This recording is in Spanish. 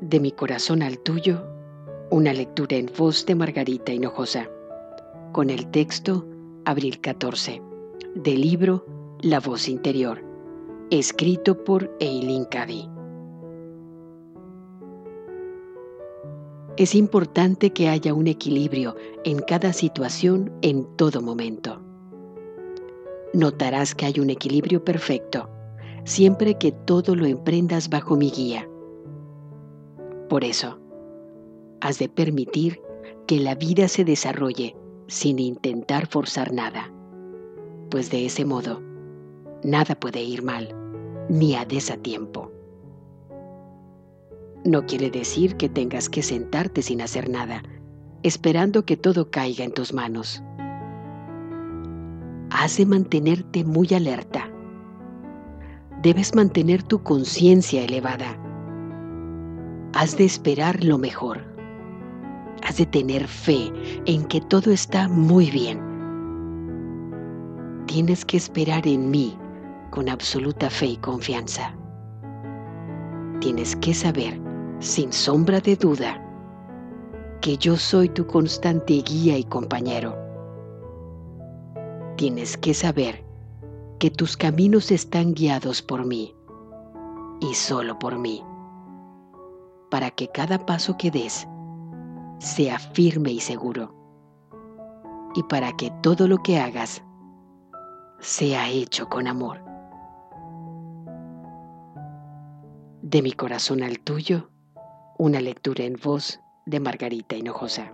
De mi corazón al tuyo, una lectura en voz de Margarita Hinojosa, con el texto Abril 14, del libro La voz interior, escrito por Eileen Cady. Es importante que haya un equilibrio en cada situación en todo momento. Notarás que hay un equilibrio perfecto siempre que todo lo emprendas bajo mi guía por eso, has de permitir que la vida se desarrolle sin intentar forzar nada, pues de ese modo, nada puede ir mal, ni a desatiempo. No quiere decir que tengas que sentarte sin hacer nada, esperando que todo caiga en tus manos. Has de mantenerte muy alerta. Debes mantener tu conciencia elevada Has de esperar lo mejor. Has de tener fe en que todo está muy bien. Tienes que esperar en mí con absoluta fe y confianza. Tienes que saber, sin sombra de duda, que yo soy tu constante guía y compañero. Tienes que saber que tus caminos están guiados por mí y solo por mí para que cada paso que des sea firme y seguro y para que todo lo que hagas sea hecho con amor. De mi corazón al tuyo, una lectura en voz de Margarita Hinojosa.